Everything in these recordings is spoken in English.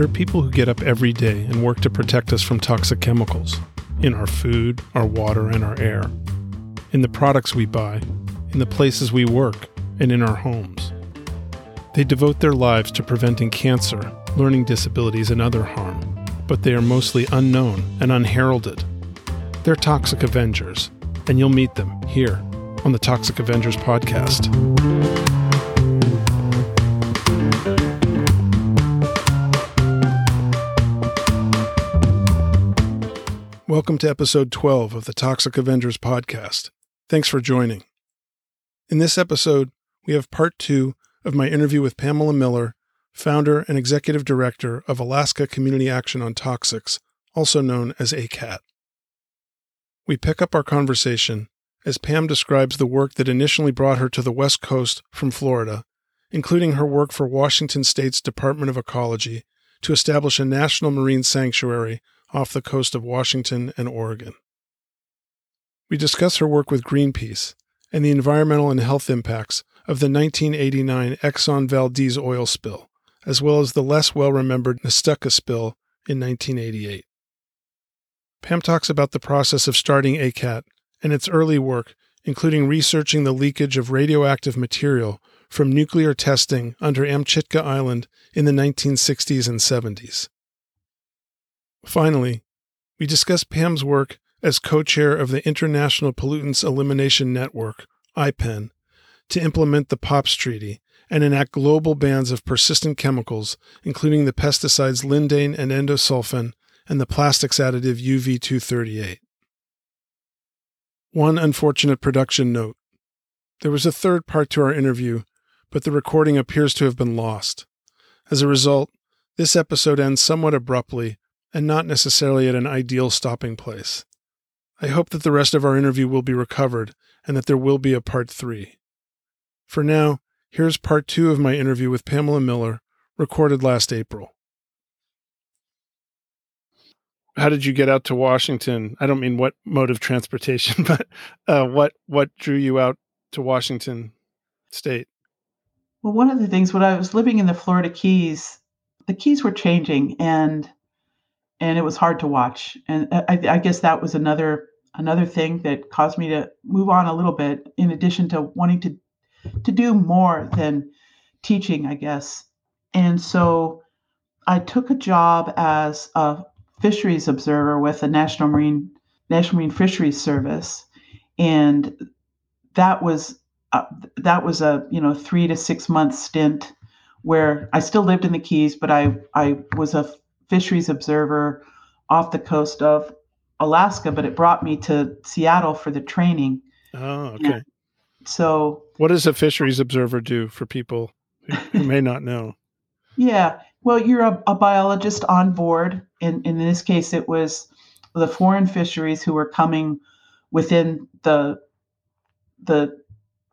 There are people who get up every day and work to protect us from toxic chemicals in our food, our water, and our air, in the products we buy, in the places we work, and in our homes. They devote their lives to preventing cancer, learning disabilities, and other harm, but they are mostly unknown and unheralded. They're toxic avengers, and you'll meet them here on the Toxic Avengers podcast. Welcome to episode 12 of the Toxic Avengers podcast. Thanks for joining. In this episode, we have part two of my interview with Pamela Miller, founder and executive director of Alaska Community Action on Toxics, also known as ACAT. We pick up our conversation as Pam describes the work that initially brought her to the West Coast from Florida, including her work for Washington State's Department of Ecology to establish a national marine sanctuary off the coast of Washington and Oregon. We discuss her work with Greenpeace and the environmental and health impacts of the 1989 Exxon Valdez oil spill, as well as the less well remembered Nestucca spill in 1988. Pam talks about the process of starting ACAT and its early work, including researching the leakage of radioactive material from nuclear testing under Amchitka Island in the 1960s and 70s. Finally, we discuss Pam's work as co chair of the International Pollutants Elimination Network, IPEN, to implement the POPs Treaty and enact global bans of persistent chemicals, including the pesticides lindane and endosulfan and the plastics additive UV238. One unfortunate production note there was a third part to our interview, but the recording appears to have been lost. As a result, this episode ends somewhat abruptly and not necessarily at an ideal stopping place. I hope that the rest of our interview will be recovered and that there will be a part three. For now, here's part two of my interview with Pamela Miller, recorded last April. How did you get out to Washington? I don't mean what mode of transportation, but uh, what what drew you out to Washington State? Well, one of the things when I was living in the Florida Keys, the Keys were changing, and and it was hard to watch. And I, I, guess that was another another thing that caused me to move on a little bit. In addition to wanting to to do more than teaching, I guess. And so I took a job as a fisheries observer with the National Marine National Marine Fisheries Service, and that was uh, that was a you know three to six month stint where I still lived in the Keys, but I I was a fisheries observer off the coast of Alaska, but it brought me to Seattle for the training. Oh, okay. And so, what does a fisheries observer do for people who may not know? Yeah, well, you're a, a biologist on board. In, in this case, it was the foreign fisheries who were coming within the the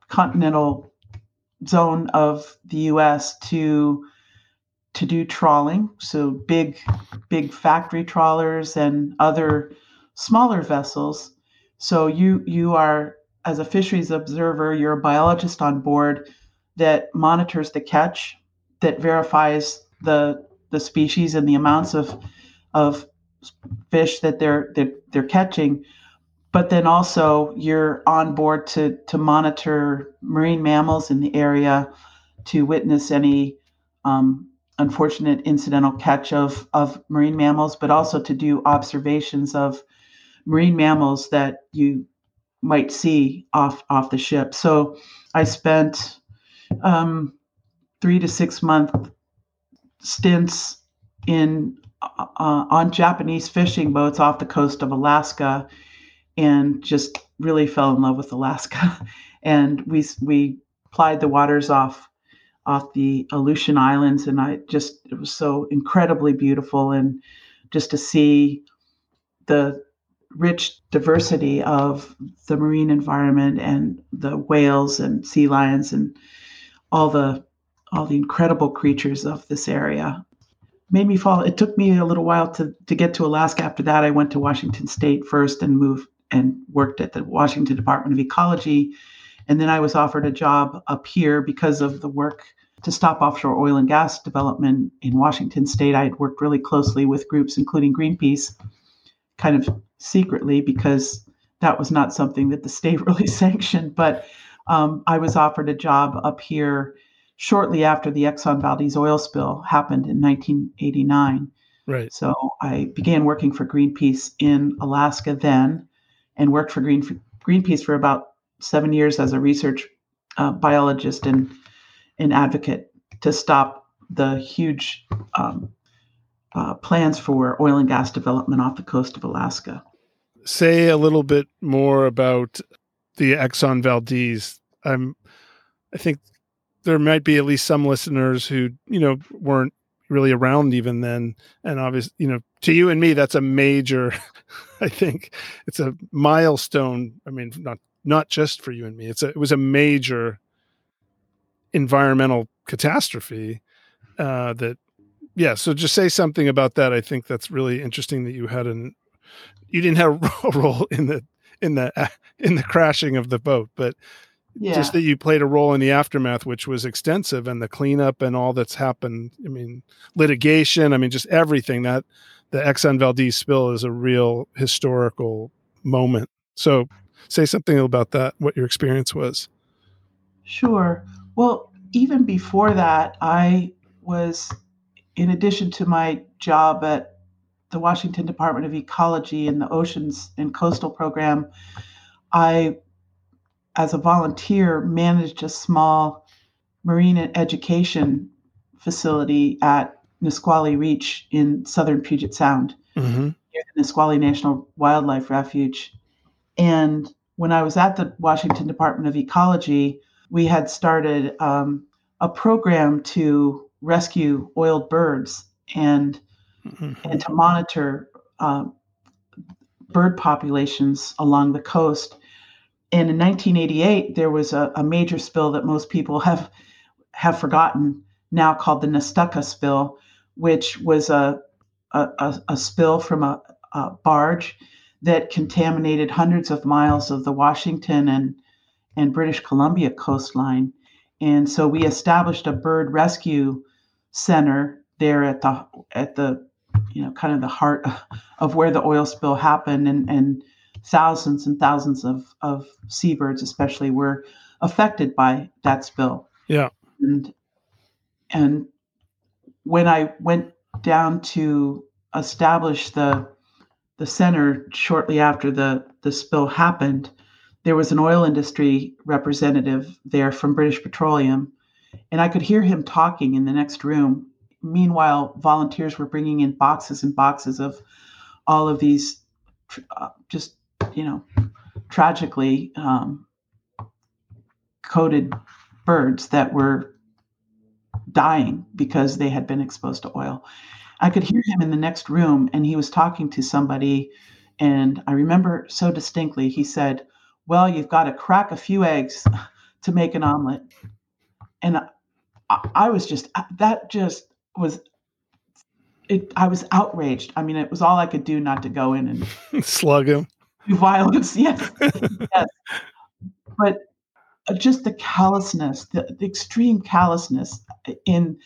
continental zone of the U.S. to to do trawling, so big, big factory trawlers and other smaller vessels. So you you are as a fisheries observer, you're a biologist on board that monitors the catch, that verifies the the species and the amounts of of fish that they're that they're catching. But then also you're on board to to monitor marine mammals in the area, to witness any um, unfortunate incidental catch of, of marine mammals, but also to do observations of marine mammals that you might see off off the ship. So I spent um, three to six month stints in uh, on Japanese fishing boats off the coast of Alaska, and just really fell in love with Alaska. and we we plied the waters off off the Aleutian Islands, and I just it was so incredibly beautiful, and just to see the rich diversity of the marine environment and the whales and sea lions and all the all the incredible creatures of this area. Made me fall it took me a little while to to get to alaska. After that i went to washington state first and moved and worked at the washington department of ecology and then i was offered a job up here because of the work to stop offshore oil and gas development in Washington state. I had worked really closely with groups, including Greenpeace, kind of secretly because that was not something that the state really sanctioned. But um, I was offered a job up here shortly after the Exxon Valdez oil spill happened in 1989. Right. So I began working for Greenpeace in Alaska then and worked for Green, Greenpeace for about seven years as a research uh, biologist and an advocate to stop the huge um, uh, plans for oil and gas development off the coast of Alaska. Say a little bit more about the Exxon Valdez. I'm, I think there might be at least some listeners who you know weren't really around even then, and obviously, you know, to you and me, that's a major. I think it's a milestone. I mean, not not just for you and me. It's a, it was a major environmental catastrophe uh, that yeah so just say something about that i think that's really interesting that you had an you didn't have a role in the in the in the crashing of the boat but yeah. just that you played a role in the aftermath which was extensive and the cleanup and all that's happened i mean litigation i mean just everything that the exxon valdez spill is a real historical moment so say something about that what your experience was sure well even before that i was in addition to my job at the Washington Department of Ecology and the Oceans and Coastal Program, I, as a volunteer, managed a small marine education facility at Nisqually Reach in southern Puget Sound, mm-hmm. near the Nisqually National Wildlife Refuge. And when I was at the Washington Department of Ecology, we had started um, a program to rescue oiled birds and mm-hmm. and to monitor uh, bird populations along the coast. And in 1988, there was a, a, major spill that most people have have forgotten now, called the Nestucca spill, which was a a, a spill from a, a barge that contaminated hundreds of miles of the Washington and and British Columbia coastline. And so we established a bird rescue center there at the at the you know kind of the heart of where the oil spill happened. And and thousands and thousands of of seabirds especially were affected by that spill. Yeah. And and when i went down to establish the the center shortly after the the spill happened there was an oil industry representative there from british petroleum and I could hear him talking in the next room. Meanwhile, volunteers were bringing in boxes and boxes of all of these uh, just, you know, tragically um, coated birds that were dying because they had been exposed to oil. I could hear him in the next room and he was talking to somebody. And I remember so distinctly, he said, Well, you've got to crack a few eggs to make an omelet and I, I was just that just was it. I was outraged. I mean, it was all I could do not to go in and slug him. Violence, yes, yes. But uh, just the callousness, the, the extreme callousness in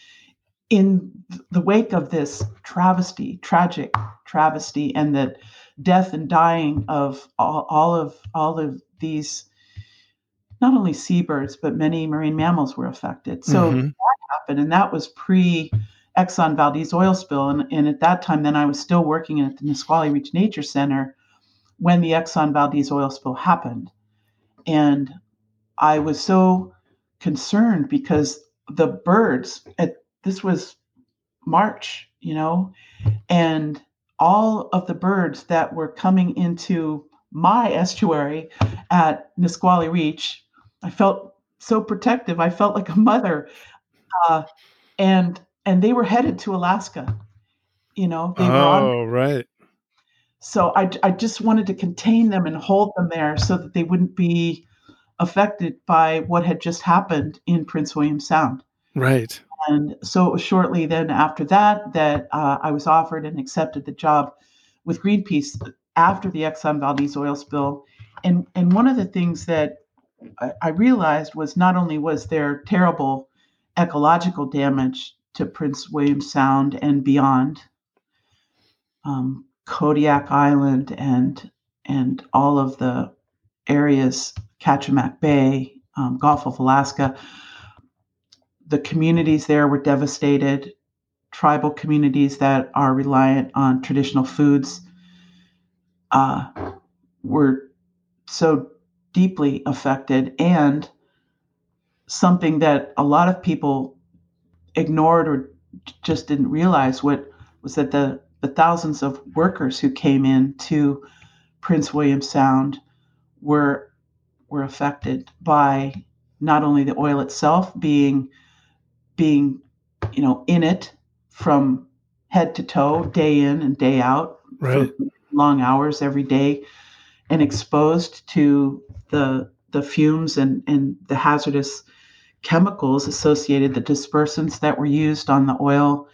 in the wake of this travesty, tragic travesty, and the death and dying of all, all of all of these not only seabirds, but many marine mammals were affected. So mm-hmm. that happened, and that was pre Exxon Valdez oil spill. And, and at that time, then I was still working at the Nisqually Reach Nature Center when the Exxon Valdez oil spill happened. And I was so concerned because the birds, at, this was March, you know, and all of the birds that were coming into my estuary at Nisqually Reach I felt so protective. I felt like a mother, uh, and and they were headed to Alaska. You know, they oh, right. So I I just wanted to contain them and hold them there so that they wouldn't be affected by what had just happened in Prince William Sound. Right. And so shortly then after that that uh, I was offered and accepted the job with Greenpeace after the Exxon Valdez oil spill. And and one of the thI, I realized was not only was there terrible ecological damage to Prince William Sound and beyond, um, Kodiak Island and and all of the areas, Kachemak Bay, um, Gulf of Alaska. The communities there were devastated. Tribal communities that are reliant on traditional foods uh, were so deeply affected, and something that a lot of people ignored or just didn't realize what was that the the thousands of workers who came in to Prince William Sound were were affected by not only the oil itself being being you know in it from head to toe day in and day out right long hours every day and exposed to the the fumes and and the hazardous chemicals associated the dispersants that were used on the oil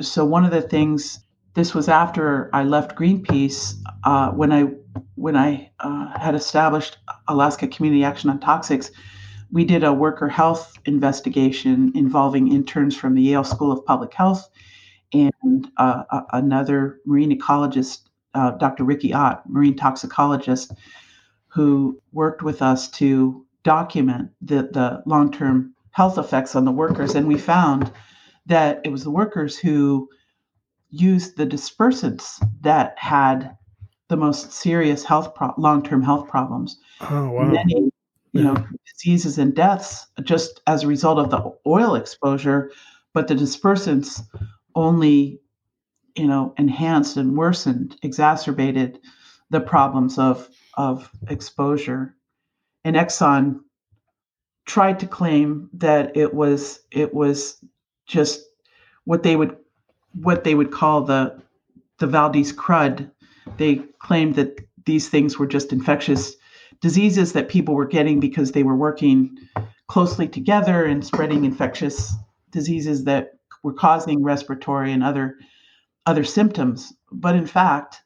so one of the things this was after I left Greenpeace uh, when I when I uh, had established Alaska Community Action on Toxics. We did a worker health investigation involving interns from the Yale School of Public Health and uh, another marine ecologist, uh, Dr. Riki Ott, marine toxicologist, who worked with us to document the, the long term health effects on the workers. And we found that it was the workers who used the dispersants that had the most serious health pro- long-term health problems. Oh wow! Many, you know, diseases and deaths just as a result of the oil exposure, but the dispersants only, you know, enhanced and worsened, exacerbated the problems of of exposure. And Exxon tried to claim that it was it was just what they would what they would call the the Valdez crud. They claimed that these things were just infectious diseases that people were getting because they were working closely together and spreading infectious diseases that were causing respiratory and other other symptoms. But in fact,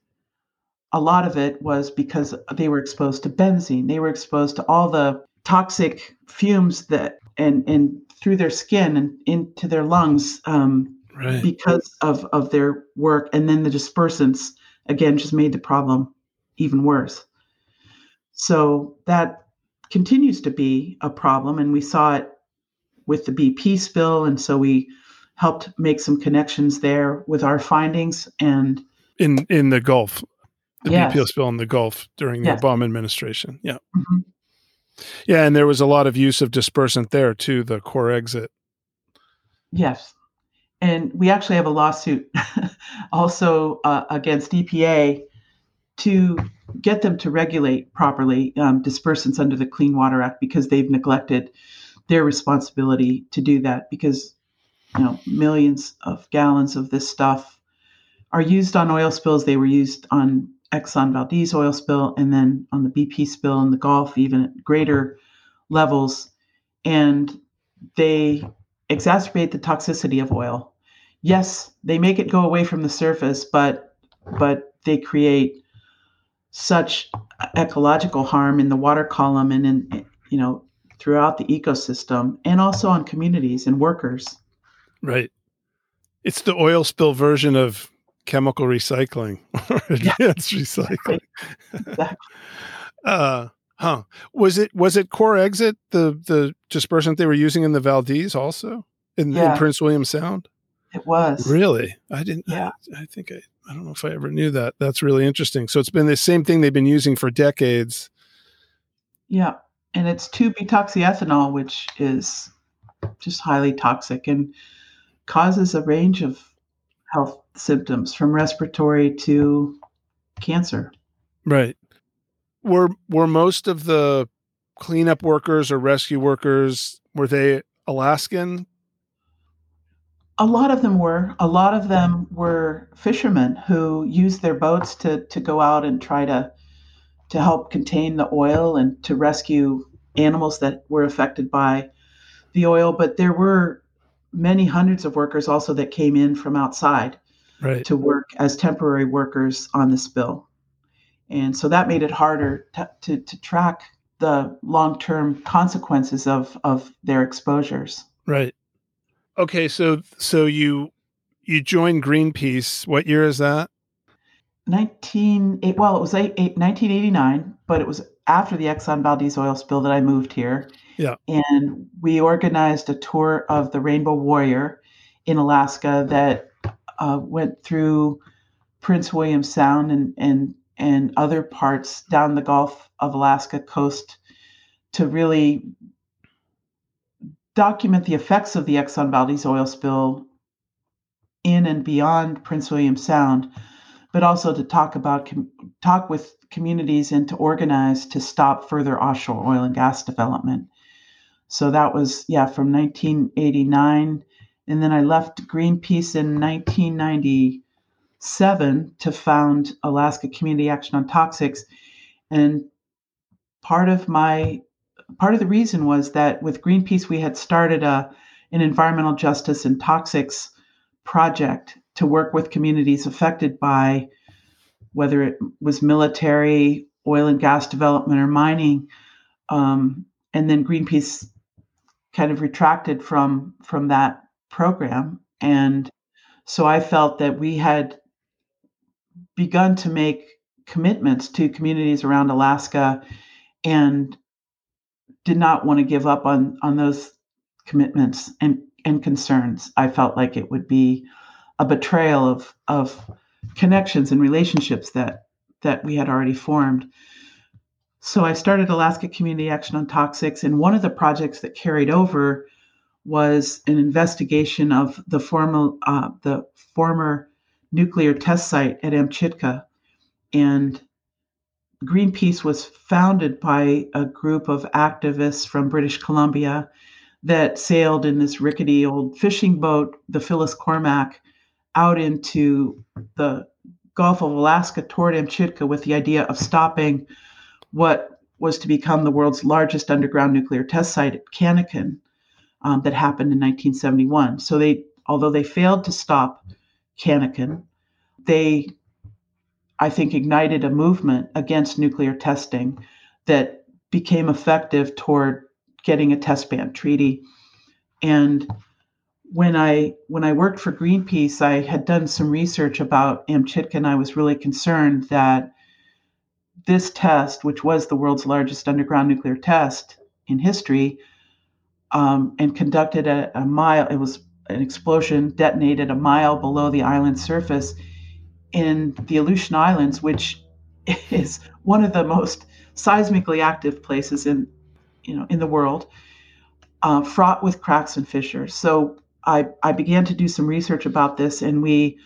a lot of it was because they were exposed to benzene. They were exposed to all the toxic fumes that and and through their skin and into their lungs um, right. because of of their work and then the dispersants again just made the problem even worse so that continues to be a problem and we saw it with the bp spill and so we helped make some connections there with our findings and in in the gulf the yes. bp spill in the gulf during the Yes. obama administration yeah Mhm. yeah and there was a lot of use of dispersant there too the Corexit Yes. And we actually have a lawsuit also uh, against EPA to get them to regulate properly um, dispersants under the Clean Water Act because they've neglected their responsibility to do that because you know millions of gallons of this stuff are used on oil spills they were used on Exxon Valdez oil spill and then on the BP spill in the Gulf even at greater levels and they exacerbate the toxicity of oil. Yes, they make it go away from the surface, but but they create such ecological harm in the water column and in you know throughout the ecosystem and also on communities and workers. right. It's the oil spill version of chemical recycling. Or advanced recycling. Exactly. uh huh. Was it was it Corexit the the dispersant they were using in the valdez also? In, in prince william sound It was. really i didn't Yeah. i think i i don't know if i ever knew that that's really interesting so it's been the same thing they've been using for decades Yeah. And it's 2-butoxyethanol, which is just highly toxic and causes a range of health symptoms from respiratory to cancer. right were were most of the cleanup workers or rescue workers were they alaskan A lot of them were. A lot of them were fishermen who used their boats to, to go out and try to to help contain the oil and to rescue animals that were affected by the oil. But there were many hundreds of workers also that came in from outside right to work as temporary workers on the spill. And so that made it harder to, to, to track the long term consequences of, of their exposures. Right. Okay, so so you you joined Greenpeace. What year is that? 19 well, it was eight, eight, 1989, but it was after the Exxon Valdez oil spill that I moved here. Yeah. And we organized a tour of the Rainbow Warrior in Alaska that uh, went through Prince William Sound and, and and other parts down the Gulf of Alaska coast to really document the effects of the Exxon Valdez oil spill in and beyond Prince William Sound, but also to talk about talk with communities and to organize to stop further offshore oil and gas development. So that was yeah from 1989, and then I left Greenpeace in 1997 to found Alaska Community Action on Toxics, and part of my part of the reason was that with Greenpeace, we had started a, an environmental justice and toxics project to work with communities affected by whether it was military, oil and gas development, or mining. Um, and then Greenpeace kind of retracted from from that program, and so I felt that we had begun to make commitments to communities around Alaska and did not want to give up on on those commitments and and concerns. I felt like it would be a betrayal of of connections and relationships that that we had already formed. So I started Alaska Community Action on Toxics, and one of the projects that carried over was an investigation of the former uh, the former nuclear test site at Amchitka, and Greenpeace was founded by a group of activists from British Columbia that sailed in this rickety old fishing boat, the Phyllis Cormack, out into the Gulf of Alaska toward Amchitka with the idea of stopping what was to become the world's largest underground nuclear test site at Cannikin um, that happened in 1971. So they, although they failed to stop Cannikin, they I think, ignited a movement against nuclear testing that became effective toward getting a test ban treaty. And when I when I worked for Greenpeace, I had done some research about Amchitka, and I was really concerned that this test, which was the world's largest underground nuclear test in history, um, and conducted at a mile, it was an explosion detonated a mile below the island surface in the Aleutian Islands, which is one of the most seismically active places in you know in the world, uh, fraught with cracks and fissures. So I, I began to do some research about this, and we,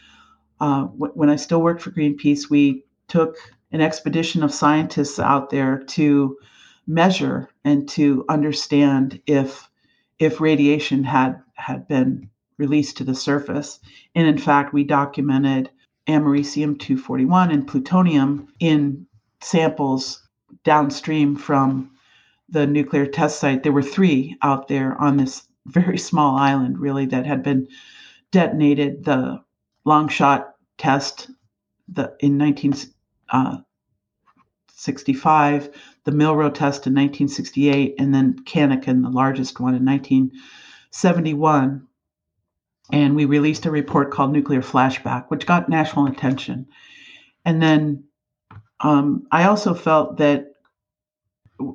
uh, w- when I still worked for Greenpeace, we took an expedition of scientists out there to measure and to understand if if radiation had had been released to the surface. And in fact, we documented americium 241 and plutonium in samples downstream from the nuclear test site. There were three out there on this very small island, really, that had been detonated. The long shot test the, in 1965, uh, the Milrow test in 1968, and then Cannikin, the largest one, in 1971 and we released a report called Nuclear Flashback, which got national attention. And then um, I also felt that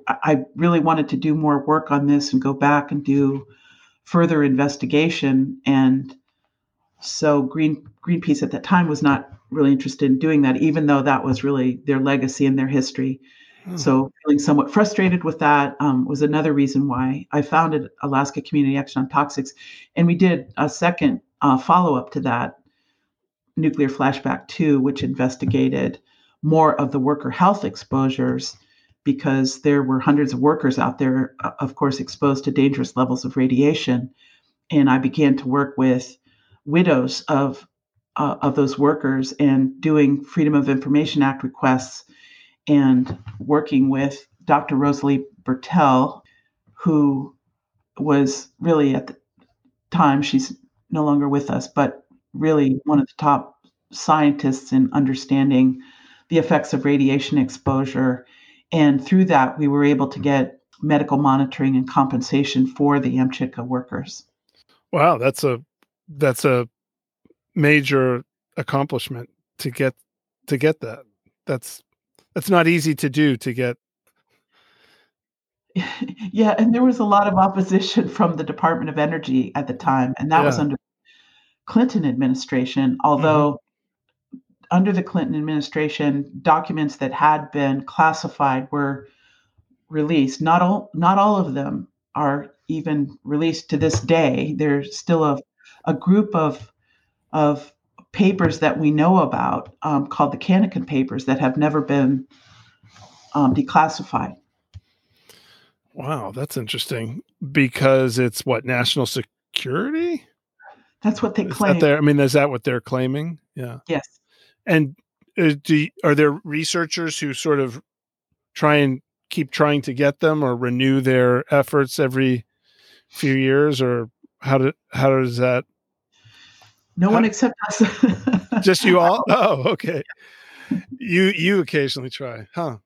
I really wanted to do more work on this and go back and do further investigation. And so Green Greenpeace at that time was not really interested in doing that, even though that was really their legacy and their history. Hmm. So feeling somewhat frustrated with that um, was another reason why I founded Alaska Community Action on Toxics, and we did a second uh, follow up to that, Nuclear Flashback Two, which investigated more of the worker health exposures because there were hundreds of workers out there, uh, of course, exposed to dangerous levels of radiation, and I began to work with widows of uh, of those workers and doing Freedom of Information Act requests and working with Dr. Rosalie Bertell, who was really at the time, she's no longer with us, but really one of the top scientists in understanding the effects of radiation exposure. And through that, we were able to get medical monitoring and compensation for the Amchitka workers. Wow, that's a that's a major accomplishment to get to get that. That's that's not easy to do to get yeah, and there was a lot of opposition from the Department of Energy at the time, and that was Yeah. under Clinton administration. Mm-hmm. Although under the Clinton administration, documents that had been classified were released. Not all not all of them are even released to this day. There's still a a group of of papers that we know about um, called the Cannikin Papers that have never been um, declassified. Wow, that's interesting because it's what national security. That's what they claim. I mean, is that what they're claiming? Yeah. Yes. And uh, do are there researchers who sort of try and keep trying to get them or renew their efforts every few years, or how do how does that? No one except us. Just you all? Oh, okay. You you occasionally try, huh?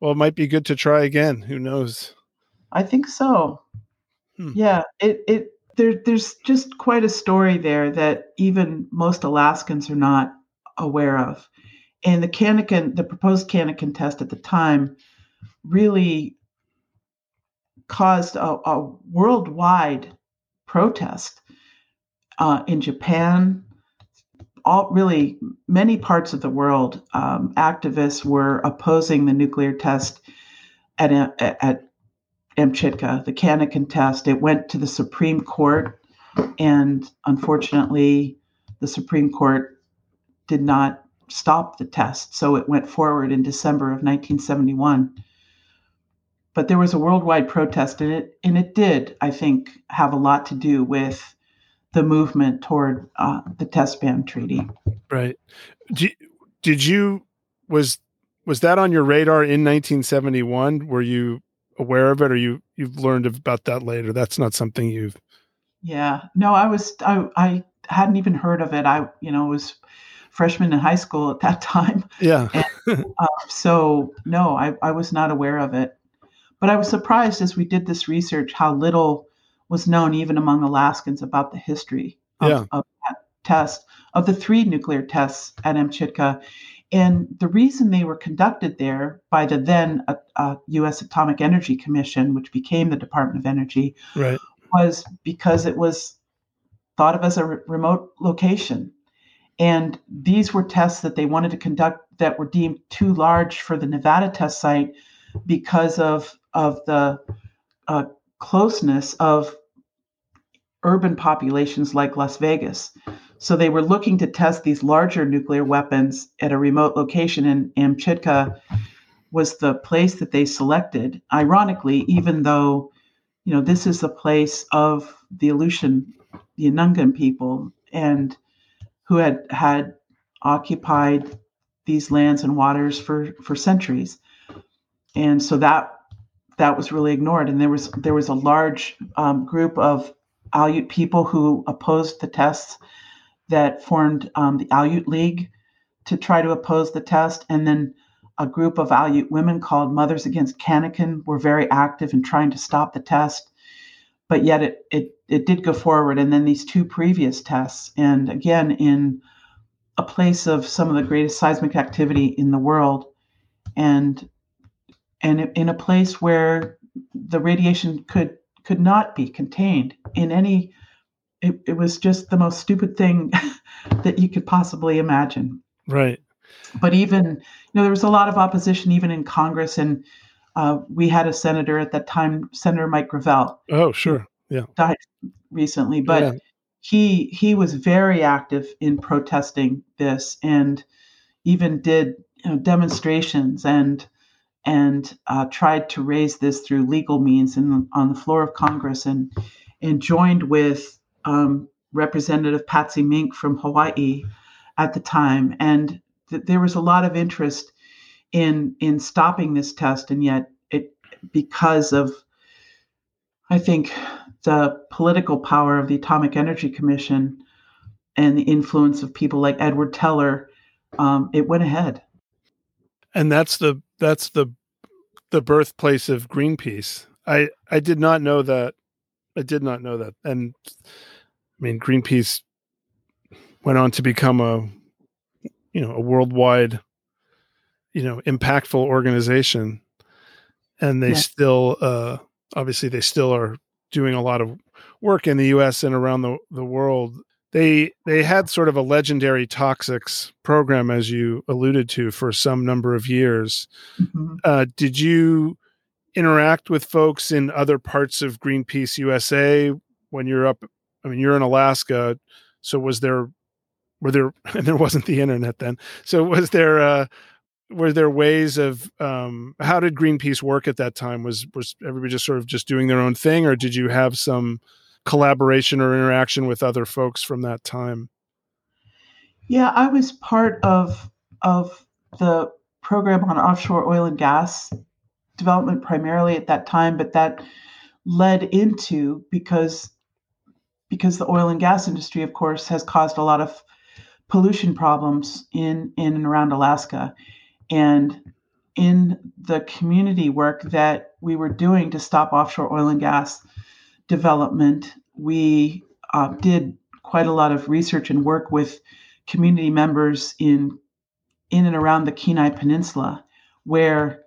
Well, it might be good to try again. Who knows? I think so. Hmm. Yeah, it it there there's just quite a story there that even most Alaskans are not aware of. And the Cannikin, the proposed Cannikin test at the time, really caused a, a worldwide protest uh, in Japan. All really many parts of the world, um, activists were opposing the nuclear test at at, at Amchitka, the Cannikin test. It went to the Supreme Court, and unfortunately, the Supreme Court did not stop the test. So it went forward in December of 1971. But there was a worldwide protest, and it and it did, I think, have a lot to do with the movement toward uh, the test ban treaty. Right. Did, did you was was that on your radar in 1971? Were you aware of it, or you you've learned about that later? That's not something you've. Yeah, no, I was I, I hadn't even heard of it. I you know was freshman in high school at that time. Yeah. Uh, so no, I, I was not aware of it. But I was surprised as we did this research how little was known even among Alaskans about the history of, Yeah. of that test, of the three nuclear tests at Amchitka. And the reason they were conducted there by the then uh, uh, U.S. Atomic Energy Commission, which became the Department of Energy, Right. was because it was thought of as a re- remote location. And these were tests that they wanted to conduct that were deemed too large for the Nevada test site because of, of the uh, closeness of urban populations like Las Vegas. So they were looking to test these larger nuclear weapons at a remote location, and Amchitka was the place that they selected. Ironically, even though you know this is the place of the Aleutian, the Unangan people, and who had had occupied these lands and waters for for centuries, and so that that was really ignored. And there was there was a large um, group of Aleut people who opposed the tests that formed um, the Aleut League to try to oppose the test, and then a group of Aleut women called Mothers Against Cannikin were very active in trying to stop the test. But yet it it it did go forward, and then these two previous tests, and again in a place of some of the greatest seismic activity in the world, and and in a place where the radiation could could not be contained in any it, it was just the most stupid thing that you could possibly imagine Right. but even you know there was a lot of opposition even in congress and uh, we had a senator at that time senator mike gravel Oh, sure. Yeah. died recently but Yeah. he he was very active in protesting this and even did you know, demonstrations and and uh, tried to raise this through legal means in, on the floor of Congress and and joined with um, Representative Patsy Mink from Hawaii at the time and th- there was a lot of interest in in stopping this test and yet it because of I think the political power of the Atomic Energy Commission and the influence of people like Edward Teller, um, it went ahead. and that's the that's the the birthplace of Greenpeace. I I did not know that. I did not know that, and I mean, Greenpeace went on to become a, you know, a worldwide, you know, impactful organization, and they still, uh, obviously, they still are doing a lot of work in the U.S. and around the the world. They they had sort of a legendary toxics program, as you alluded to, for some number of years. Mm-hmm. Uh, did you interact with folks in other parts of Greenpeace USA when you're up? I mean, you're in Alaska, so was there were there and there wasn't the internet then so was there uh were there ways of um how did greenpeace work at that time was was everybody just sort of just doing their own thing or did you have some collaboration or interaction with other folks from that time? Yeah i was part of of the program on offshore oil and gas development primarily at that time but that led into because because the oil and gas industry of course has caused a lot of pollution problems in in and around Alaska, and in the community work that we were doing to stop offshore oil and gas development, we uh, did quite a lot of research and work with community members in in and around the Kenai Peninsula, where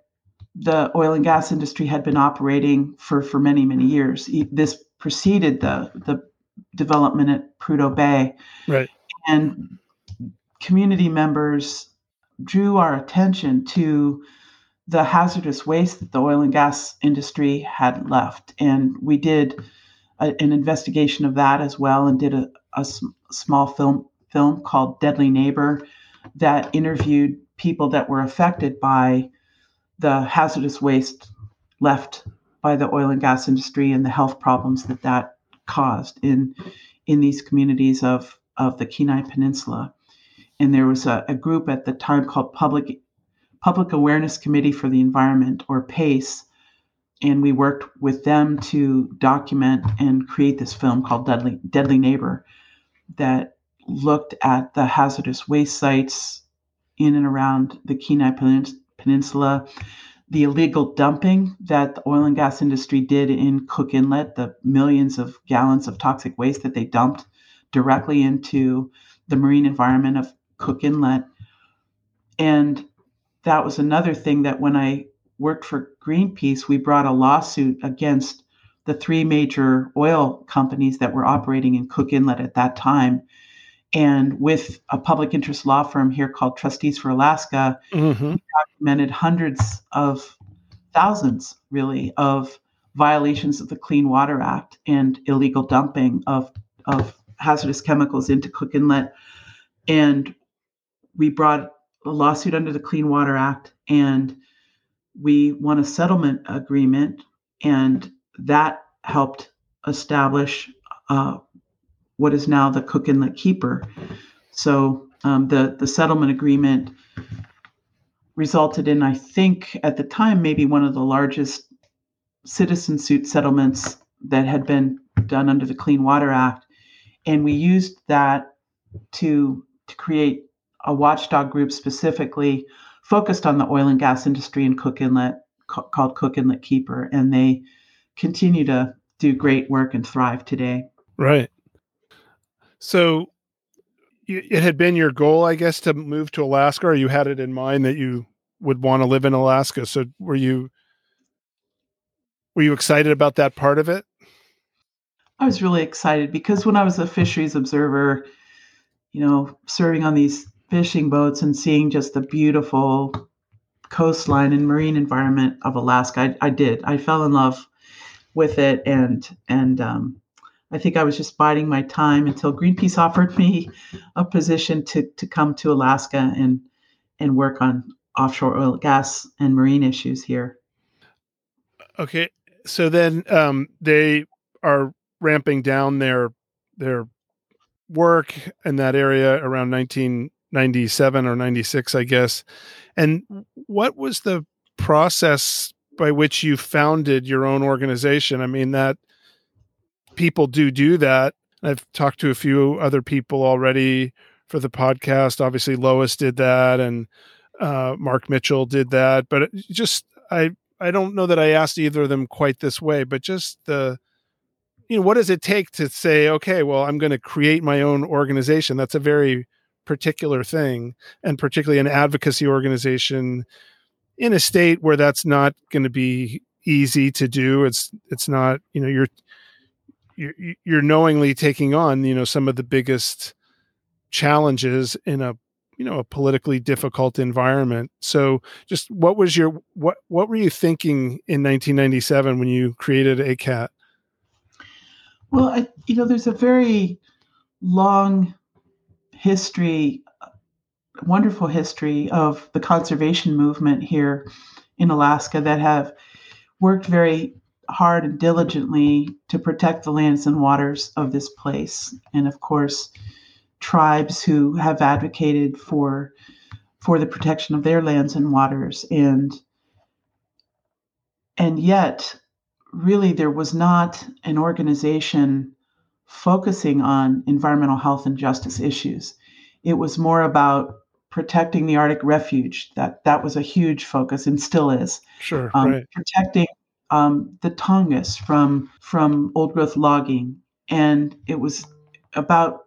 the oil and gas industry had been operating for, for many, many years. This preceded the, the development at Prudhoe Bay. Right. And community members drew our attention to the hazardous waste that the oil and gas industry had left. And we did a, an investigation of that as well and did a, a small film, film called Deadly Neighbor that interviewed people that were affected by the hazardous waste left by the oil and gas industry and the health problems that that caused in in these communities of of the Kenai Peninsula and there was a, a group at the time called Public Public Awareness Committee for the Environment, or PACE, and we worked with them to document and create this film called Deadly Deadly Neighbor that looked at the hazardous waste sites in and around the Kenai Peninsula, the illegal dumping that the oil and gas industry did in Cook Inlet, the millions of gallons of toxic waste that they dumped directly into the marine environment of Cook Inlet. And that was another thing that when I worked for Greenpeace, we brought a lawsuit against the three major oil companies that were operating in Cook Inlet at that time. And with a public interest law firm here called Trustees for Alaska, mm-hmm. documented hundreds of thousands, really, of violations of the Clean Water Act and illegal dumping of, of hazardous chemicals into Cook Inlet. And we brought a lawsuit under the Clean Water Act and we won a settlement agreement, and that helped establish uh, what is now the Cook Inlet Keeper. So um, the the settlement agreement resulted in, I think, at the time, maybe one of the largest citizen suit settlements that had been done under the Clean Water Act, and we used that to to create a watchdog group specifically focused on the oil and gas industry in Cook Inlet called Cook Inlet Keeper, and they continue to do great work and thrive today. Right. So it had been your goal, I guess, to move to Alaska, or you had it in mind that you would want to live in Alaska. So were you were you excited about that part of it? I was really excited because when I was a fisheries observer, you know, serving on these fishing boats and seeing just the beautiful coastline and marine environment of Alaska. I, I did. I fell in love with it, and and um, I think I was just biding my time until Greenpeace offered me a position to to come to Alaska and and work on offshore oil, gas, and marine issues here. Okay, so then um, they are ramping down their their work in that area around 19 97 or 96, I guess. And what was the process by which you founded your own organization? I mean, that people do do that. I've talked to a few other people already for the podcast. Obviously, Lois did that, and uh, Mark Mitchell did that. But just I I don't know that I asked either of them quite this way, but just the you know, what does it take to say, okay, well, I'm going to create my own organization? That's a very particular thing, and particularly an advocacy organization in a state where that's not going to be easy to do. It's it's not, you know, you're you're you're knowingly taking on, you know, some of the biggest challenges in a you know a politically difficult environment so just what was your what what were you thinking in 1997 when you created ACAT well, I, you know, there's a very long history, wonderful history of the conservation movement here in Alaska that have worked very hard and diligently to protect the lands and waters of this place. And of course, tribes who have advocated for for the protection of their lands and waters and and yet really there was not an organization focusing on environmental health and justice issues. It was more about protecting the Arctic refuge. That that was a huge focus and still is. Sure. Um, right. Protecting um, the Tongass from from old growth logging, and it was about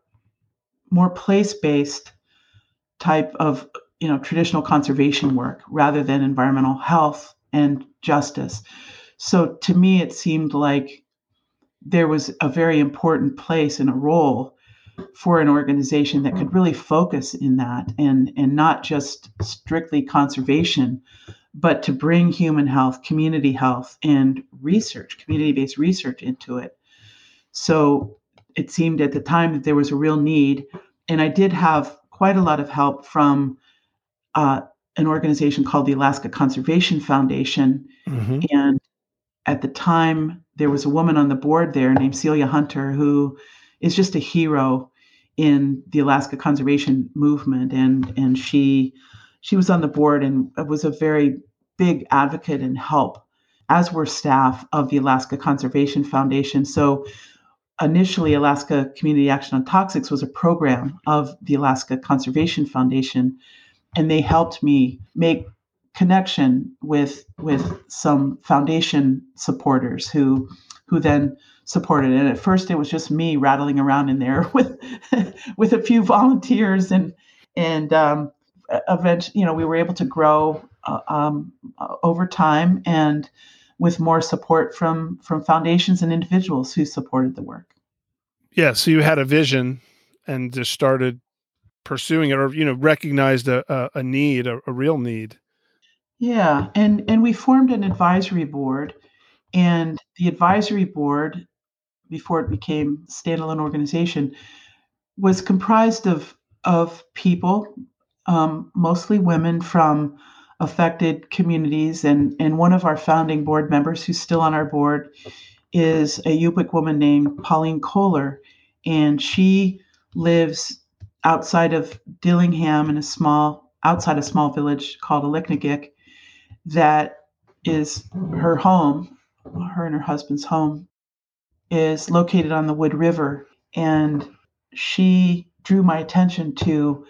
more place based type of you know traditional conservation work rather than environmental health and justice. So to me, it seemed like there was a very important place and a role for an organization that could really focus in that and, and not just strictly conservation, but to bring human health, community health, and research, community based research into it. So it seemed at the time that there was a real need. And I did have quite a lot of help from uh, an organization called the Alaska Conservation Foundation. Mm-hmm. And at the time, there was a woman on the board there named Celia Hunter, who is just a hero in the Alaska conservation movement, and and she she was on the board and was a very big advocate and help, as were staff of the Alaska Conservation Foundation. So initially, Alaska Community Action on Toxics was a program of the Alaska Conservation Foundation, and they helped me make connection with with some foundation supporters who who then supported it. And at first, it was just me rattling around in there with with a few volunteers, and and um, eventually, you know, we were able to grow uh, um, uh, over time and with more support from from foundations and individuals who supported the work. Yeah, so you had a vision and just started pursuing it, or you know, recognized a, a, a need, a, a real need. Yeah, and and we formed an advisory board, and the advisory board, before it became standalone organization, was comprised of of people, um, mostly women from affected communities, and and one of our founding board members, who's still on our board, is a Yupik woman named Pauline Kohler, and she lives outside of Dillingham in a small outside a small village called Aleknagik that is her home, her and her husband's home, is located on the Wood River. And she drew my attention to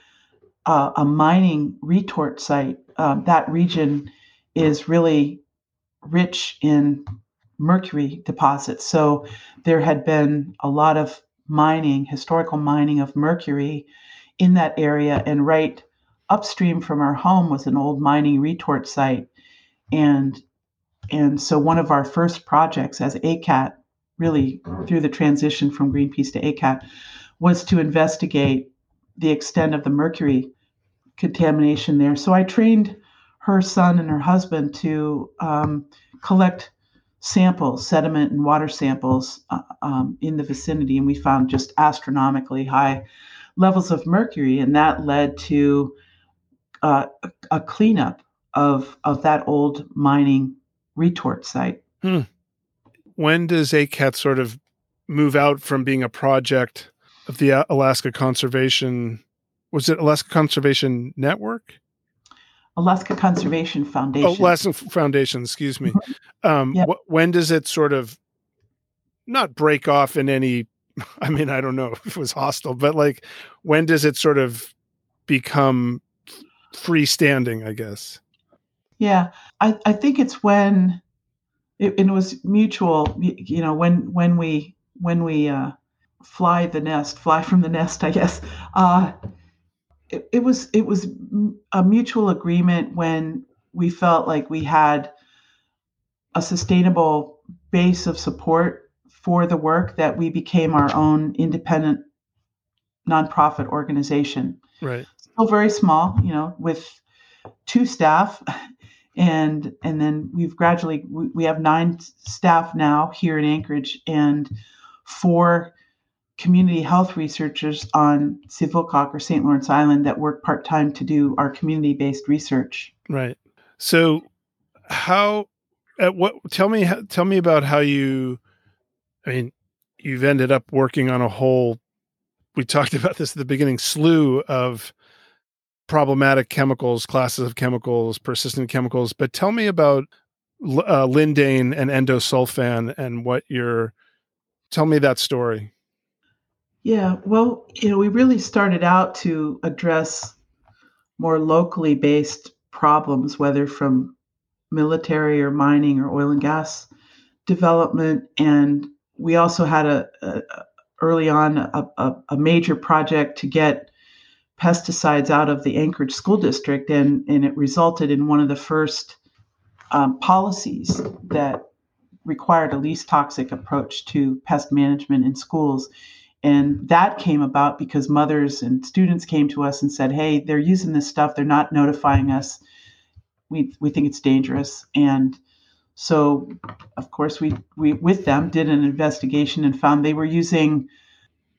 uh, a mining retort site. Um, that region is really rich in mercury deposits. So there had been a lot of mining, historical mining of mercury in that area. And right upstream from our home was an old mining retort site and and so one of our first projects as ACAT, really through the transition from Greenpeace to ACAT, was to investigate the extent of the mercury contamination there. So I trained her son and her husband to um, collect samples, sediment and water samples uh, um, in the vicinity, and we found just astronomically high levels of mercury, and that led to uh, a cleanup of of that old mining retort site. Hmm. When does ACAT sort of move out from being a project of the Alaska Conservation? Was it Alaska Conservation Network? Alaska Conservation Foundation. Oh, Alaska Foundation. Excuse me. Mm-hmm. Um, yep. wh- when does it sort of not break off in any? I mean, I don't know if it was hostile, but like, when does it sort of become freestanding? I guess. Yeah, I, I think it's when it, it was mutual. You know, when when we when we uh, fly the nest, fly from the nest, I guess. Uh, it, it was it was a mutual agreement when we felt like we had a sustainable base of support for the work that we became our own independent nonprofit organization. Right. Still very small, you know, with two staff and and then we've gradually we, we have nine staff now here in Anchorage and four community health researchers on Sivuqaq or St. Lawrence Island that work part time to do our community based research. Right. So, how? At what? Tell me. Tell me about how you. I mean, you've ended up working on a whole. We talked about this at the beginning. Slew of problematic chemicals, classes of chemicals, persistent chemicals. But tell me about uh, lindane and endosulfan and what you're. Tell me that story. Yeah, well, you know, we really started out to address more locally based problems, whether from military or mining or oil and gas development. And we also had a, a early on a, a, a, major project to get pesticides out of the Anchorage School District, and, and it resulted in one of the first um, policies that required a least toxic approach to pest management in schools. And that came about because mothers and students came to us and said, hey, they're using this stuff, they're not notifying us. We, we think it's dangerous. And so, of course, we, we, with them, did an investigation and found they were using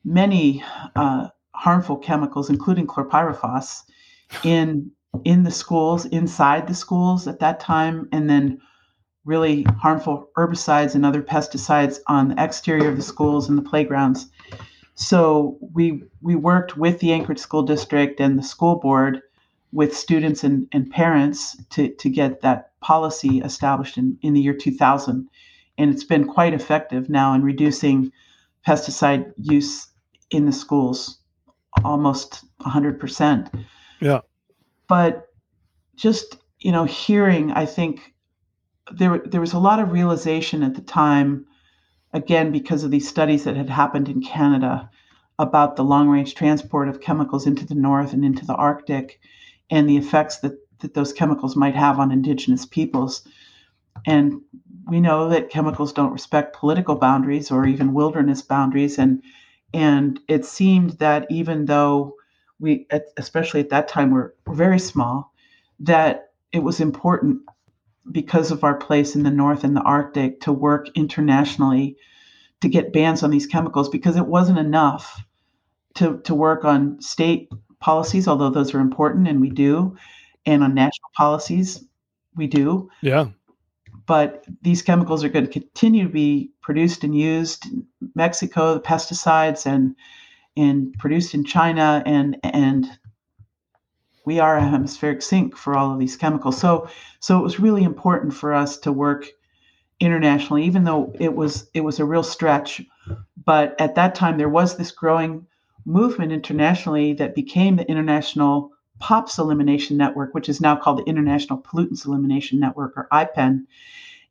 many uh, harmful chemicals, including chlorpyrifos, in in the schools, inside the schools at that time, and then really harmful herbicides and other pesticides on the exterior of the schools and the playgrounds. So we we worked with the Anchorage School District and the school board with students and, and parents to, to get that policy established in, in the year 2000. And it's been quite effective now in reducing pesticide use in the schools almost 100%. Yeah. But just, you know, hearing, I think there, there was a lot of realization at the time again, because of these studies that had happened in Canada about the long range transport of chemicals into the north and into the Arctic and the effects that, that those chemicals might have on indigenous peoples. And we know that chemicals don't respect political boundaries or even wilderness boundaries. And and it seemed that even though we, especially at that time, were, very small, that it was important because of our place in the North and the Arctic to work internationally to get bans on these chemicals because it wasn't enough to, to work on state policies, although those are important and we do, and on national policies, we do. Yeah. But these chemicals are going to continue to be produced and used in Mexico, the pesticides and and produced in China and and we are a hemispheric sink for all of these chemicals. So so it was really important for us to work internationally, even though it was it was a real stretch. But at that time there was this growing movement internationally that became the International POPs Elimination Network, which is now called the International Pollutants Elimination Network or IPEN.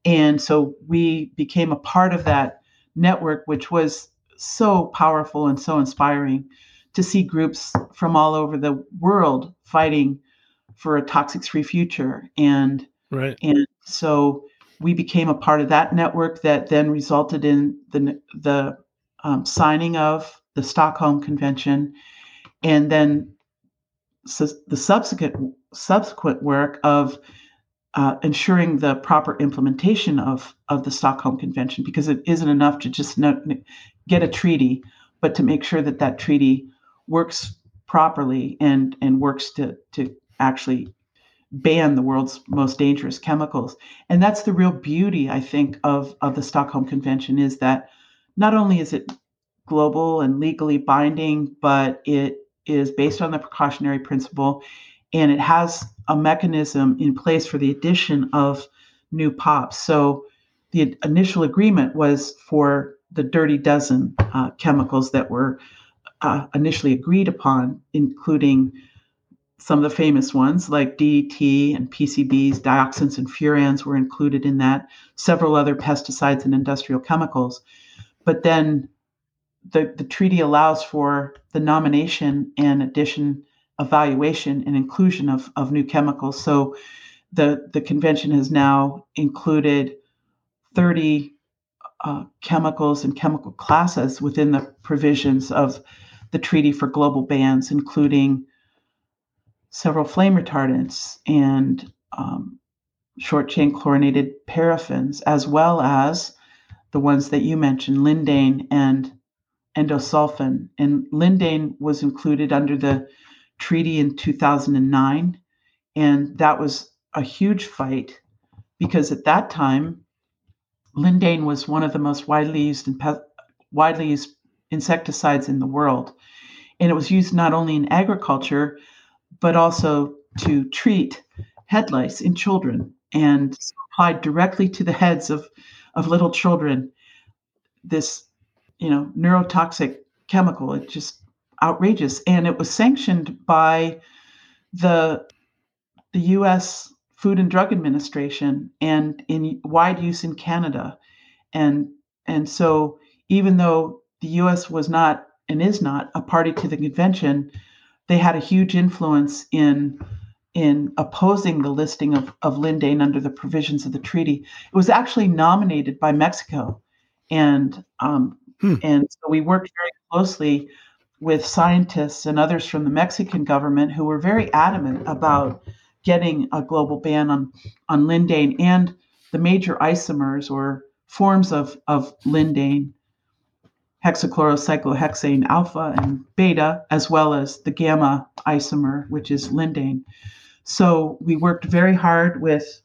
And so we became a part of that network, which was so powerful and so inspiring to see groups from all over the world fighting for a toxics free future. And right. and so we became a part of that network that then resulted in the the um, signing of the Stockholm Convention. And then the subsequent subsequent work of uh, ensuring the proper implementation of of the Stockholm Convention because it isn't enough to just get a treaty, but to make sure that that treaty works properly and and works to to actually ban the world's most dangerous chemicals. And that's the real beauty, I think, of of the Stockholm Convention is that not only is it global and legally binding, but it is based on the precautionary principle and it has a mechanism in place for the addition of new POPs. So the initial agreement was for the dirty dozen uh, chemicals that were uh, initially agreed upon, including some of the famous ones like DDT and PCBs, dioxins and furans were included in that, several other pesticides and industrial chemicals. But then the, the treaty allows for the nomination and addition, evaluation, and inclusion of, of new chemicals. So the, the convention has now included 30 uh, chemicals and chemical classes within the provisions of the Treaty for Global Bans, including several flame retardants and um, short chain chlorinated paraffins, as well as the ones that you mentioned, lindane and endosulfan. And lindane was included under the treaty in 2009. And that was a huge fight because at that time, lindane was one of the most widely used and pe- widely used insecticides in the world. And it was used not only in agriculture, but also to treat head lice in children and applied directly to the heads of, of little children. This, you know, neurotoxic chemical, it just outrageous. And it was sanctioned by the the US Food and Drug Administration and in wide use in Canada. And and so even though the US was not and is not a party to the convention, they had a huge influence in in opposing the listing of, of lindane under the provisions of the treaty. It was actually nominated by Mexico, and um, hmm. and so we worked very closely with scientists and others from the Mexican government who were very adamant about getting a global ban on on lindane and the major isomers or forms of of lindane hexachlorocyclohexane alpha and beta, as well as the gamma isomer, which is lindane. So we worked very hard with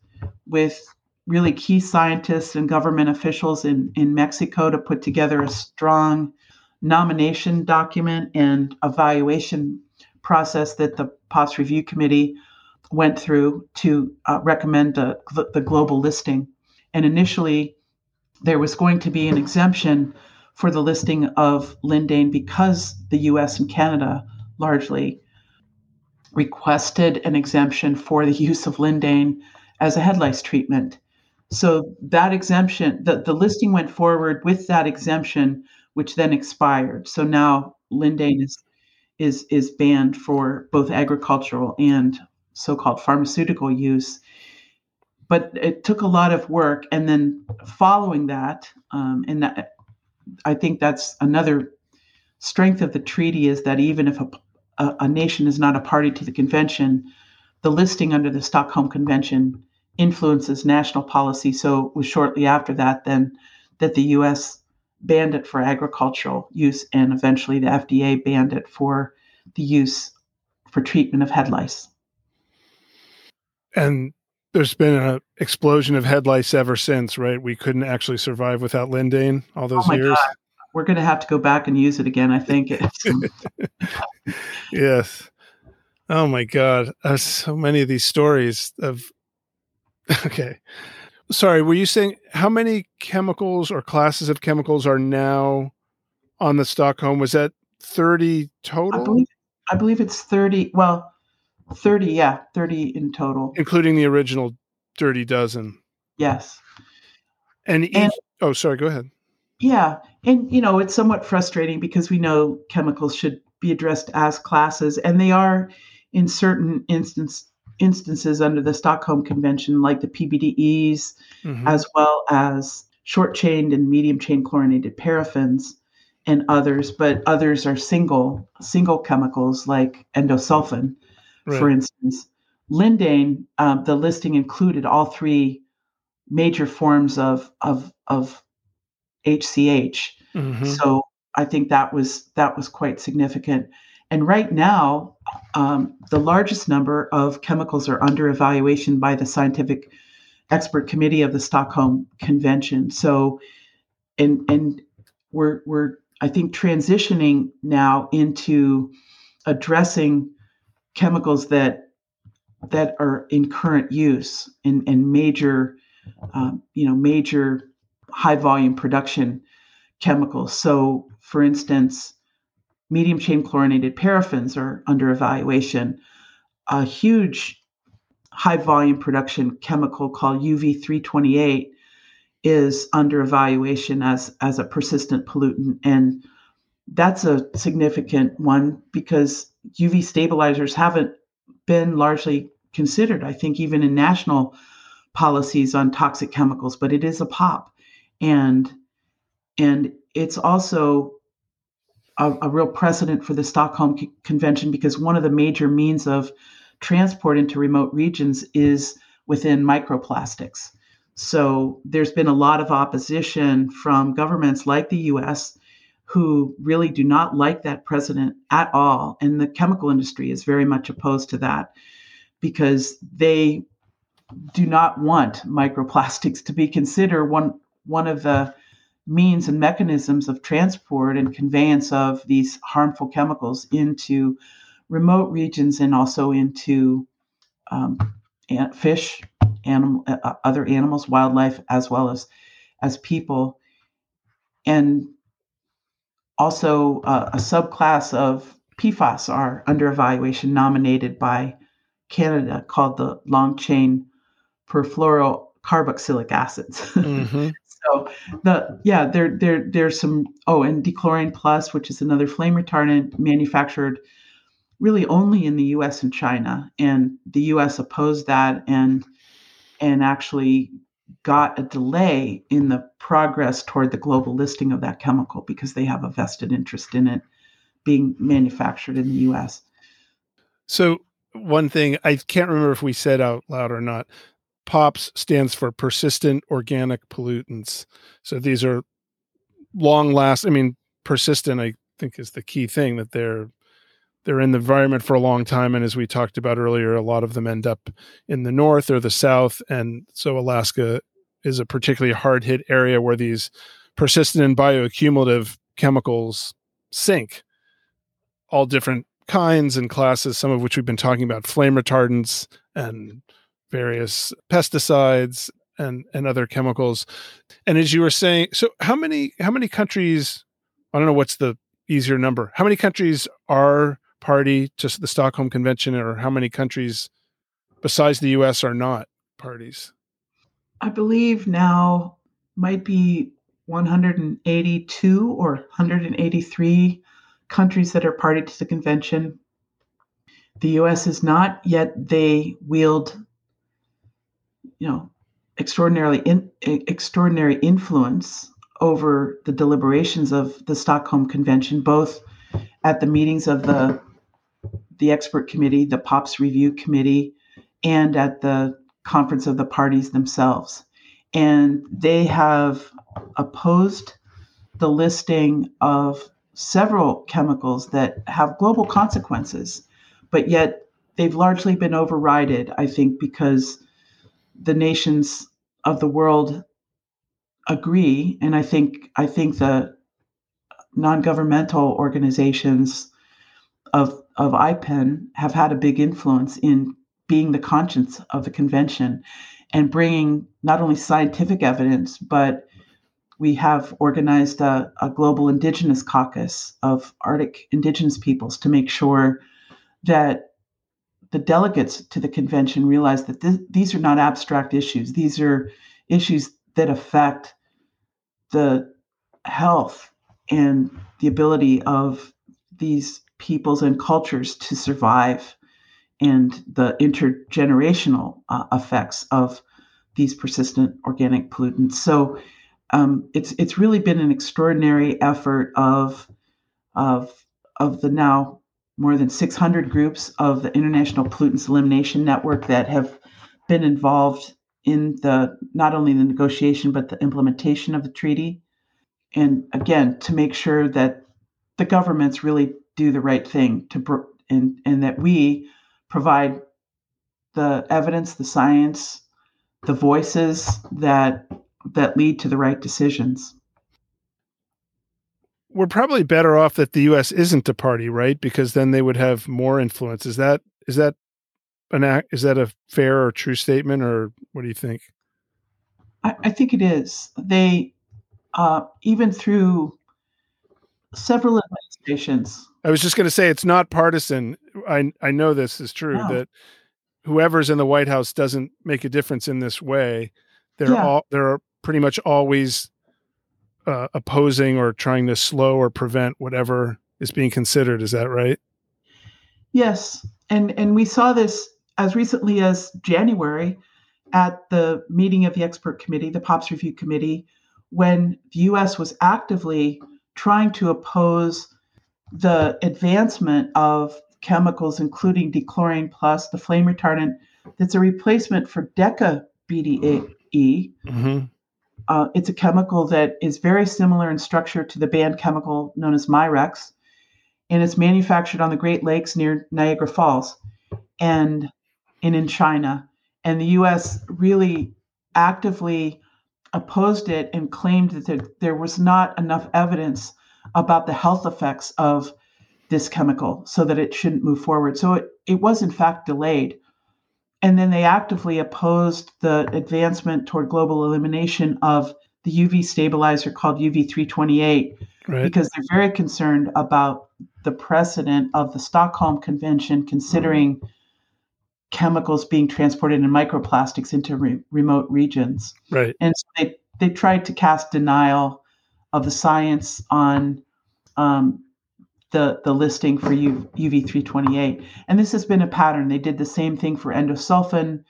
with really key scientists and government officials in, in Mexico to put together a strong nomination document and evaluation process that the POPs Review Committee went through to uh, recommend the, the global listing. And initially, there was going to be an exemption for the listing of lindane because the US and Canada largely requested an exemption for the use of lindane as a head lice treatment. So that exemption, the, the listing went forward with that exemption, which then expired. So now lindane is is is banned for both agricultural and so-called pharmaceutical use. But it took a lot of work, and then following that, um, and that I think that's another strength of the treaty is that even if a, a, a, nation is not a party to the convention, the listing under the Stockholm Convention influences national policy. So it was shortly after that then that the U.S. banned it for agricultural use, and eventually the FDA banned it for the use for treatment of head lice. And there's been an explosion of head lice ever since, right? We couldn't actually survive without Lindane all those oh years. God. We're going to have to go back and use it again, I think. yes. Oh my God. Uh, so many of these stories of. Okay. Sorry, were you saying how many chemicals or classes of chemicals are now on the Stockholm? Was that 30 total? I believe, I believe it's 30. Well, 30, yeah, 30 in total. Including the original Dirty Dozen. Yes. And, each, and oh, sorry, go ahead. Yeah. And, you know, it's somewhat frustrating because we know chemicals should be addressed as classes, and they are in certain instance, instances under the Stockholm Convention, like the PBDEs, mm-hmm. as well as short chained and medium chain chlorinated paraffins and others, but others are single single chemicals like endosulfan right. for instance. Lindane, uh, the listing included all three major forms of of of HCH. Mm-hmm. So I think that was that was quite significant. And right now, um, the largest number of chemicals are under evaluation by the scientific expert committee of the Stockholm Convention. So, and and we're we're I think transitioning now into addressing chemicals that that are in current use in, in major, um, you know, major high volume production chemicals. So, for instance, medium chain chlorinated paraffins are under evaluation. A huge high volume production chemical called UV328 is under evaluation as, as a persistent pollutant. And that's a significant one because UV stabilizers haven't been largely considered, I think, even in national policies on toxic chemicals, but it is a POP. And and it's also a, a real precedent for the Stockholm C- Convention because one of the major means of transport into remote regions is within microplastics. So there's been a lot of opposition from governments like the US who really do not like that precedent at all. And the chemical industry is very much opposed to that because they do not want microplastics to be considered one one of the means and mechanisms of transport and conveyance of these harmful chemicals into remote regions and also into um, fish, animal, uh, uh, other animals, wildlife, as well as as people, and also uh, a subclass of PFAS are under evaluation, nominated by Canada, called the long chain perfluorocarboxylic acids. Mm-hmm. So the yeah, there there there's some oh, and Dechlorane plus, which is another flame retardant manufactured really only in the U.S. and China, and the U.S. opposed that and and actually got a delay in the progress toward the global listing of that chemical because they have a vested interest in it being manufactured in the U.S. So one thing I can't remember if we said out loud or not. POPs stands for persistent organic pollutants. So these are long last. I mean, persistent. I think is the key thing that they're they're in the environment for a long time and as we talked about earlier a lot of them end up in the north or the south and so alaska is a particularly hard hit area where these persistent and bioaccumulative chemicals sink all different kinds and classes some of which we've been talking about flame retardants and various pesticides and and other chemicals and as you were saying so how many how many countries i don't know what's the easier number how many countries are party to the Stockholm Convention, or how many countries besides the U.S. are not parties? I believe now might be 182 or 183 countries that are party to the convention. The U.S. is not yet. They wield, you know, extraordinarily in, extraordinary influence over the deliberations of the Stockholm Convention, both at the meetings of the the expert committee, the POPs review committee, and at the conference of the parties themselves. And they have opposed the listing of several chemicals that have global consequences, but yet they've largely been overridden, I think, because the nations of the world agree. And I think I think the non-governmental organizations of of IPEN have had a big influence in being the conscience of the convention and bringing not only scientific evidence, but we have organized a, a, global indigenous caucus of Arctic indigenous peoples to make sure that the delegates to the convention realize that this, these are not abstract issues. These are issues that affect the health and the ability of these peoples and cultures to survive and the intergenerational uh, effects of these persistent organic pollutants. So um, it's it's really been an extraordinary effort of of of the now more than 600 groups of the International Pollutants Elimination Network that have been involved in the not only the negotiation but the implementation of the treaty and again to make sure that the governments really do the right thing to and and that we provide the evidence, the science, the voices that that lead to the right decisions. We're probably better off that the U.S. isn't a party, right? Because then they would have more influence. Is that is that an act? Is that a fair or true statement, or what do you think? I, I think it is. They uh, even through several administrations I was just going to say it's not partisan. I I know this is true no. that whoever's in the White House doesn't make a difference in this way. They're yeah. all they're pretty much always uh, opposing or trying to slow or prevent whatever is being considered. Is that right? Yes, and and we saw this as recently as January at the meeting of the expert committee, the POPs review committee, when the U.S. was actively trying to oppose the advancement of chemicals, including Dechlorane plus, the flame retardant, that's a replacement for Deca BDE. Mm-hmm. Uh, it's a chemical that is very similar in structure to the banned chemical known as Mirex, and it's manufactured on the Great Lakes near Niagara Falls and, and in China. And the U.S. really actively opposed it and claimed that there, there was not enough evidence about the health effects of this chemical so that it shouldn't move forward. So it, it was, in fact, delayed. And then they actively opposed the advancement toward global elimination of the UV stabilizer called UV 328 right. because they're very concerned about the precedent of the Stockholm Convention considering chemicals being transported in microplastics into re- remote regions. Right. And so they, they tried to cast denial of the science on um, the, the listing for U, UV328. And this has been a pattern. They did the same thing for endosulfan.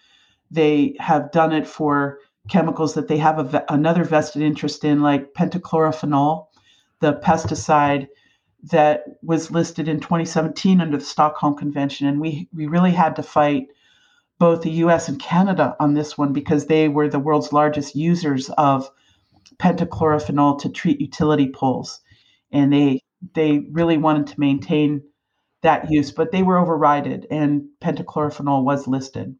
They have done it for chemicals that they have a, another vested interest in, like pentachlorophenol, the pesticide that was listed in 2017 under the Stockholm Convention. And we, we really had to fight both the US and Canada on this one because they were the world's largest users of pentachlorophenol to treat utility poles. And they they really wanted to maintain that use, but they were overrided and pentachlorophenol was listed.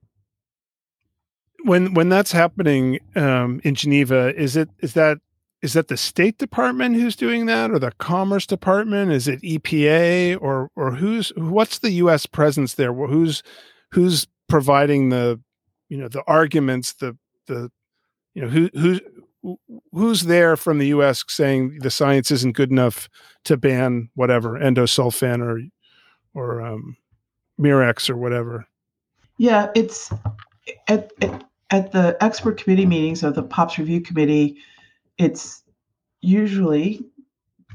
When when that's happening um, in Geneva, is it is that is that the State Department who's doing that, or the Commerce Department? Is it EPA, or or who's what's the U.S. presence there? Who's who's providing the you know the arguments, the the you know who who who's there from the U.S. saying the science isn't good enough to ban whatever endosulfan or or um, Mirex or whatever? Yeah, it's at, at, at the expert committee meetings of the POPs review committee. It's usually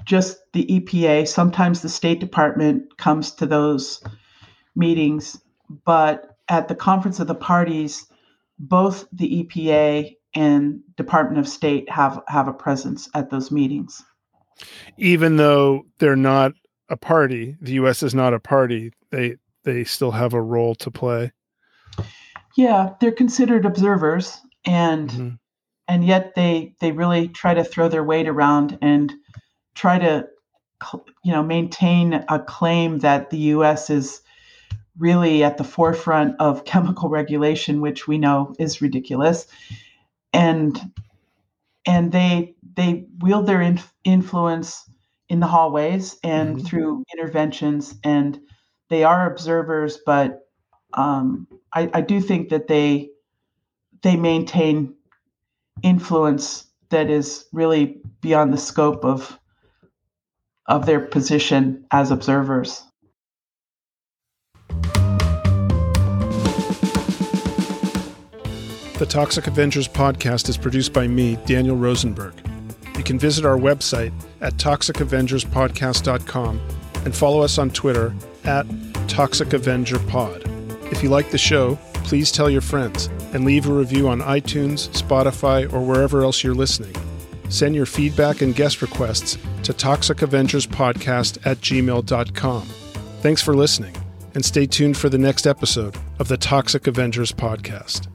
just the EPA. Sometimes the State Department comes to those meetings, but at the conference of the parties, both the EPA and Department of State have have a presence at those meetings. Even though they're not a party, the U.S. is not a party. They they still have a role to play. Yeah, they're considered observers, and mm-hmm. and yet they they really try to throw their weight around and try to you know maintain a claim that the U.S. is really at the forefront of chemical regulation, which we know is ridiculous and and they they wield their in, influence in the hallways and mm-hmm. through interventions and they are observers but um, I, I do think that they they maintain influence that is really beyond the scope of of their position as observers The Toxic Avengers podcast is produced by me, Daniel Rosenberg. You can visit our website at toxicavengerspodcast.com and follow us on Twitter at ToxicAvengerPod. If you like the show, please tell your friends and leave a review on iTunes, Spotify, or wherever else you're listening. Send your feedback and guest requests to toxicavengerspodcast at gmail.com. Thanks for listening, and stay tuned for the next episode of the Toxic Avengers podcast.